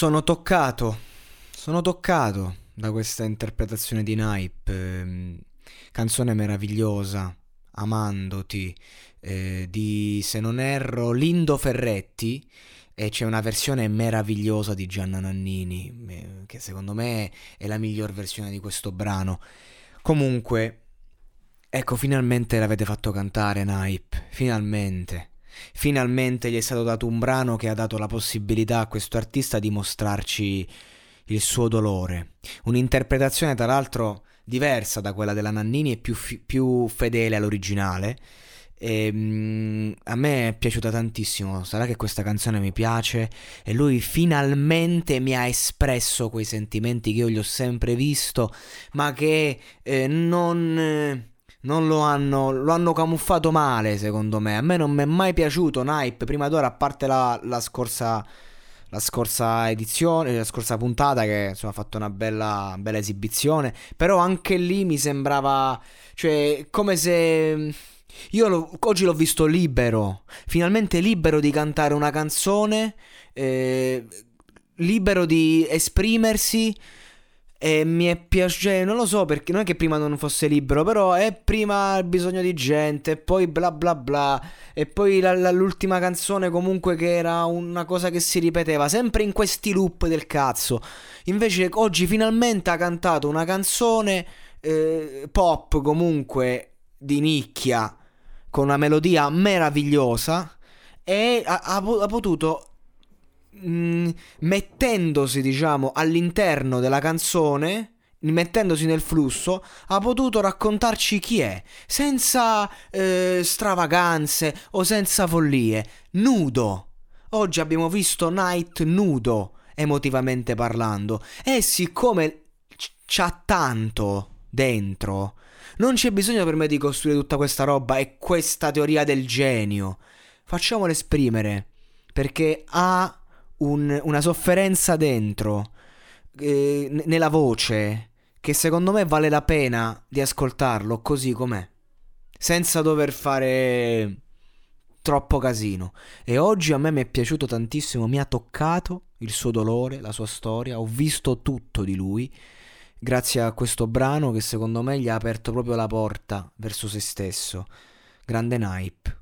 Sono toccato, sono toccato da questa interpretazione di Nipe, ehm, canzone meravigliosa, Amandoti, eh, di, se non erro, Lindo Ferretti, e c'è una versione meravigliosa di Gianna Nannini, eh, che secondo me è la miglior versione di questo brano. Comunque, ecco, finalmente l'avete fatto cantare, Nipe, finalmente. Finalmente gli è stato dato un brano che ha dato la possibilità a questo artista di mostrarci il suo dolore. Un'interpretazione, tra l'altro, diversa da quella della Nannini e più, fi- più fedele all'originale. E, um, a me è piaciuta tantissimo. Sarà che questa canzone mi piace. E lui finalmente mi ha espresso quei sentimenti che io gli ho sempre visto, ma che eh, non. Eh, non lo hanno, lo hanno camuffato male, secondo me. A me non mi è mai piaciuto Nipe prima d'ora, a parte la, la scorsa la scorsa edizione, la scorsa puntata che insomma ha fatto una bella, bella esibizione, però anche lì mi sembrava, cioè, come se io lo, oggi l'ho visto libero, finalmente libero di cantare una canzone, eh, libero di esprimersi e mi è piaciuto, cioè, non lo so perché non è che prima non fosse libero, però è prima il bisogno di gente, e poi bla bla bla, e poi la, la, l'ultima canzone comunque che era una cosa che si ripeteva, sempre in questi loop del cazzo. Invece oggi finalmente ha cantato una canzone eh, pop comunque di nicchia, con una melodia meravigliosa, e ha, ha potuto mm, mettendosi, diciamo, all'interno della canzone, mettendosi nel flusso, ha potuto raccontarci chi è, senza eh, stravaganze o senza follie, nudo. Oggi abbiamo visto Night nudo, emotivamente parlando, e siccome c'ha tanto dentro, non c'è bisogno per me di costruire tutta questa roba e questa teoria del genio. Facciamolo esprimere, perché ha un, una sofferenza dentro, eh, nella voce, che secondo me vale la pena di ascoltarlo così com'è, senza dover fare troppo casino. E oggi a me mi è piaciuto tantissimo, mi ha toccato il suo dolore, la sua storia, ho visto tutto di lui. Grazie a questo brano che secondo me gli ha aperto proprio la porta verso se stesso. Grande Nipe.